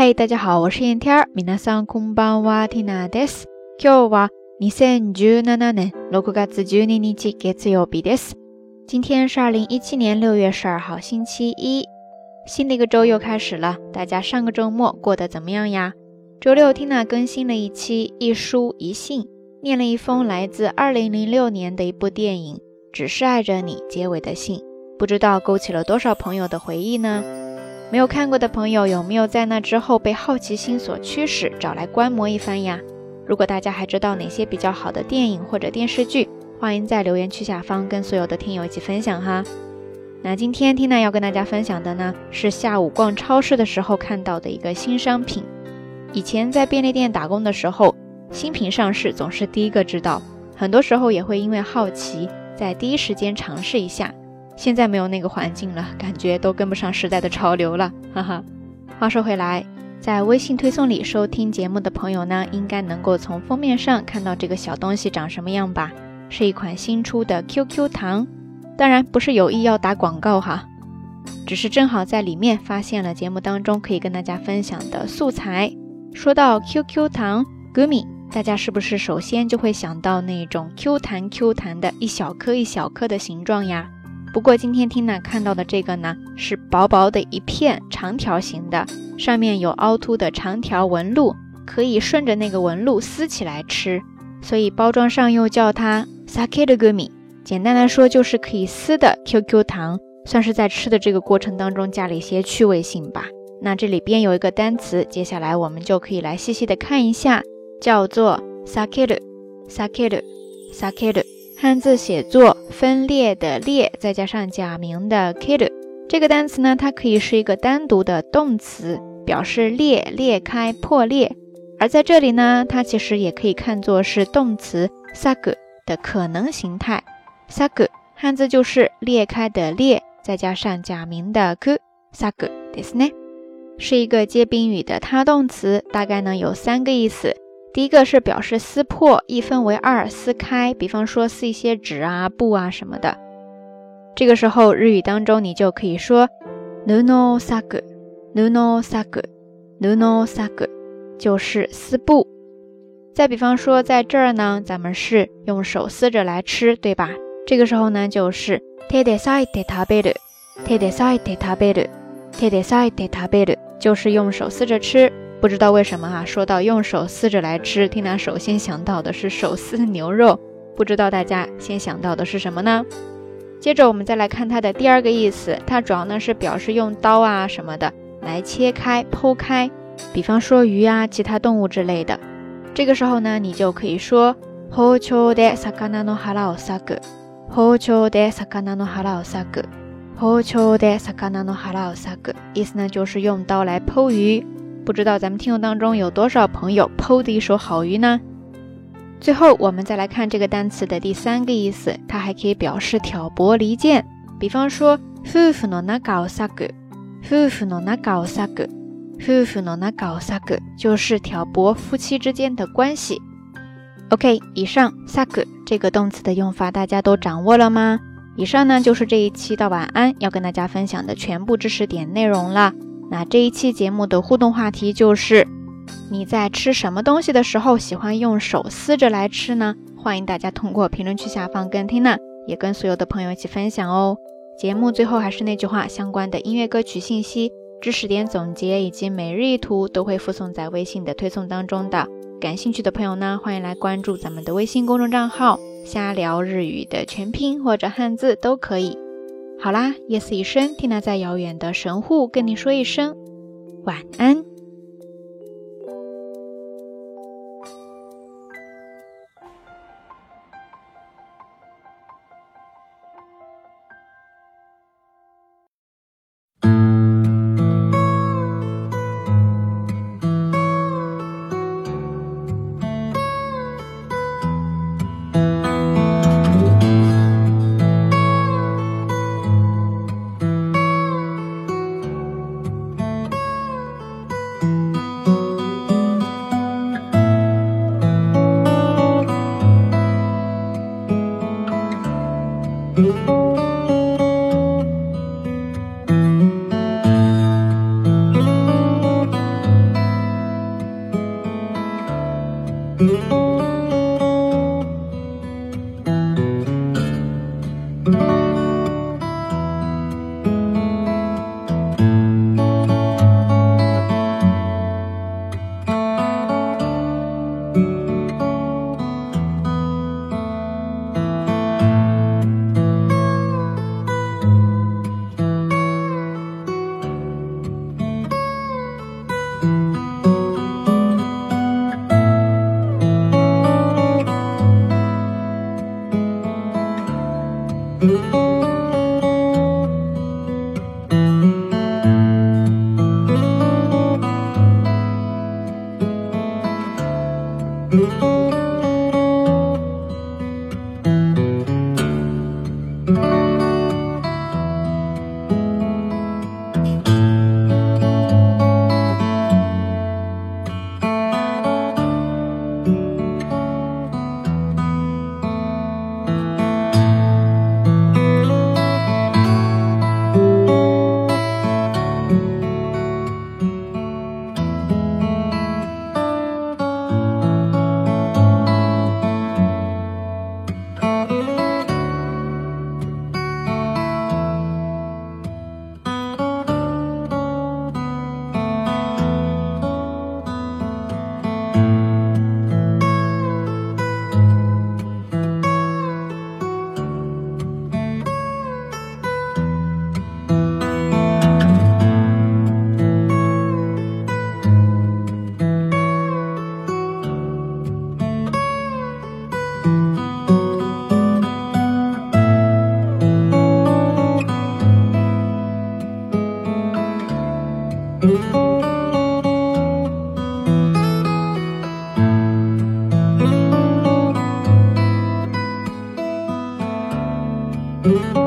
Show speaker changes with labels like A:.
A: 嘿，大家好，我是燕天儿。皆さんこんばんは、ティナです。今日は二千十七年六月十二日月曜日です。今天是二零一七年六月十二号，星期一。新的一个周又开始了，大家上个周末过得怎么样呀？周六，Tina 更新了一期一书一信，念了一封来自二零零六年的一部电影《只是爱着你》结尾的信，不知道勾起了多少朋友的回忆呢？ 没有看过的朋友，有没有在那之后被好奇心所驱使，找来观摩一番呀？如果大家还知道哪些比较好的电影或者电视剧，欢迎在留言区下方跟所有的听友一起分享哈。那今天 Tina 要跟大家分享的呢，是下午逛超市的时候看到的一个新商品。以前在便利店打工的时候，新品上市总是第一个知道，很多时候也会因为好奇，在第一时间尝试一下。现在没有那个环境了，感觉都跟不上时代的潮流了，哈哈。话说回来，在微信推送里收听节目的朋友呢，应该能够从封面上看到这个小东西长什么样吧？是一款新出的 QQ 糖，当然不是有意要打广告哈，只是正好在里面发现了节目当中可以跟大家分享的素材。说到 QQ 糖 Gummy，大家是不是首先就会想到那种 Q 弹 Q 弹的一小颗一小颗的形状呀？不过今天 Tina 看到的这个呢，是薄薄的一片长条形的，上面有凹凸的长条纹路，可以顺着那个纹路撕起来吃，所以包装上又叫它 Sake Gumi。简单来说就是可以撕的 QQ 糖，算是在吃的这个过程当中加了一些趣味性吧。那这里边有一个单词，接下来我们就可以来细细的看一下，叫做 Sake，Sake，Sake。汉字写作分裂的裂，再加上假名的 kill，这个单词呢，它可以是一个单独的动词，表示裂、裂开、破裂。而在这里呢，它其实也可以看作是动词 sag 的可能形态。sag 汉字就是裂开的裂，再加上假名的 ku sag ですね，是一个接宾语的他动词，大概呢有三个意思。 第一个是表示撕破，一分为二，撕开。比方说撕一些纸啊、布啊什么的。这个时候日语当中你就可以说 nuno saku，nuno saku，nuno saku，就是撕布。再比方说在这儿呢，咱们是用手撕着来吃，对吧？这个时候呢就是 tede saite taberu，tede saite taberu，tede saite taberu，就是用手撕着吃。不知道为什么哈，说到用手撕着来吃，Tina 首先想到的是手撕牛肉。不知道大家先想到的是什么呢？接着我们再来看它的第二个意思，它主要呢是表示用刀啊什么的来切开、剖开，比方说鱼啊、其他动物之类的。这个时候呢，你就可以说 Hocho de sakana no hara o saku，Hocho de sakana no hara o saku，Hocho de sakana no hara o saku，意思呢就是用刀来剖鱼。不知道咱们听友当中有多少朋友剖的一手好鱼呢？最后，我们再来看这个单词的第三个意思，它还可以表示挑拨离间。比方说，夫妇の仲をさぐ，夫婦の仲をさぐ，夫婦の仲をさぐ，就是挑拨夫妻之间的关系。OK，以上さぐ这个动词的用法大家都掌握了吗？以上呢就是这一期到晚安要跟大家分享的全部知识点内容了。 那这一期节目的互动话题就是，你在吃什么东西的时候喜欢用手撕着来吃呢？欢迎大家通过评论区下方跟缇娜，也跟所有的朋友一起分享哦。节目最后还是那句话，相关的音乐歌曲信息、知识点总结以及每日一图都会附送在微信的推送当中的。感兴趣的朋友呢，欢迎来关注咱们的微信公众账号“瞎聊日语”的全拼或者汉字都可以。好啦，夜色已深，缇娜在遥远的神户跟你说一声晚安。Mm-hmm. thank you